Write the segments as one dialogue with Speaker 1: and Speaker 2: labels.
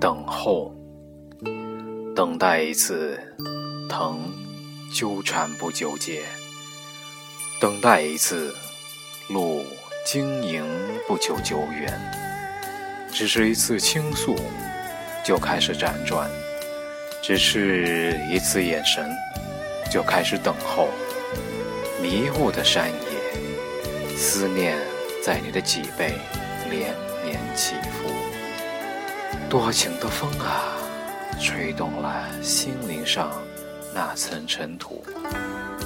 Speaker 1: 等候，等待一次疼，纠缠不纠结；等待一次路，经营不求久远。只是一次倾诉，就开始辗转；只是一次眼神，就开始等候。迷雾的山野，思念在你的脊背连绵起伏。多情的风啊，吹动了心灵上那层尘土。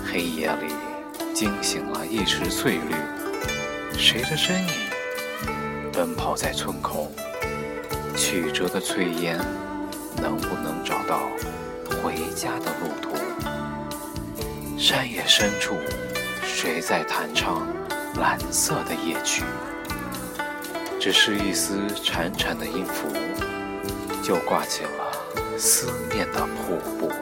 Speaker 1: 黑夜里惊醒了一池翠绿，谁的身影奔跑在村口？曲折的炊烟，能不能找到回家的路途？山野深处，谁在弹唱蓝色的夜曲？只是一丝潺潺的音符，就挂起了思念的瀑布。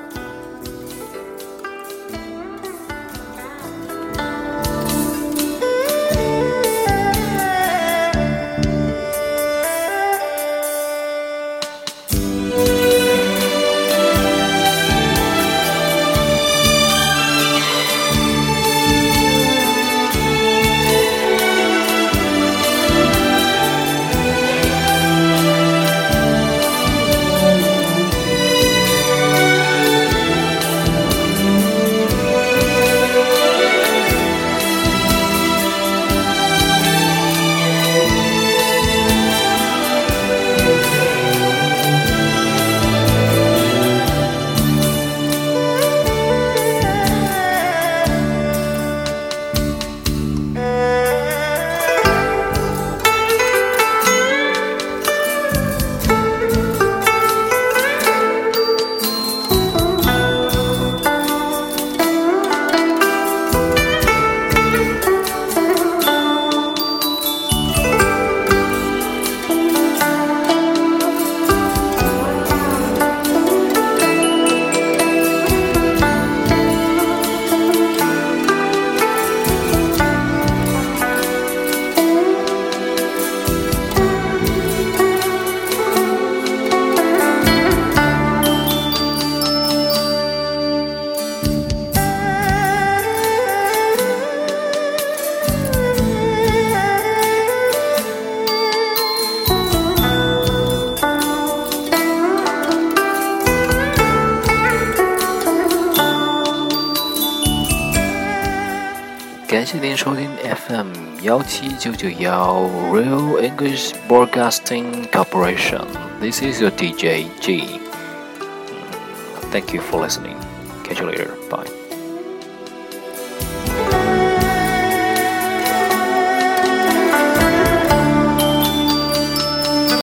Speaker 1: 感谢您收听 FM 幺七九九幺 Real English Broadcasting Corporation. This is your DJ G. Thank you for listening. Catch you later. Bye.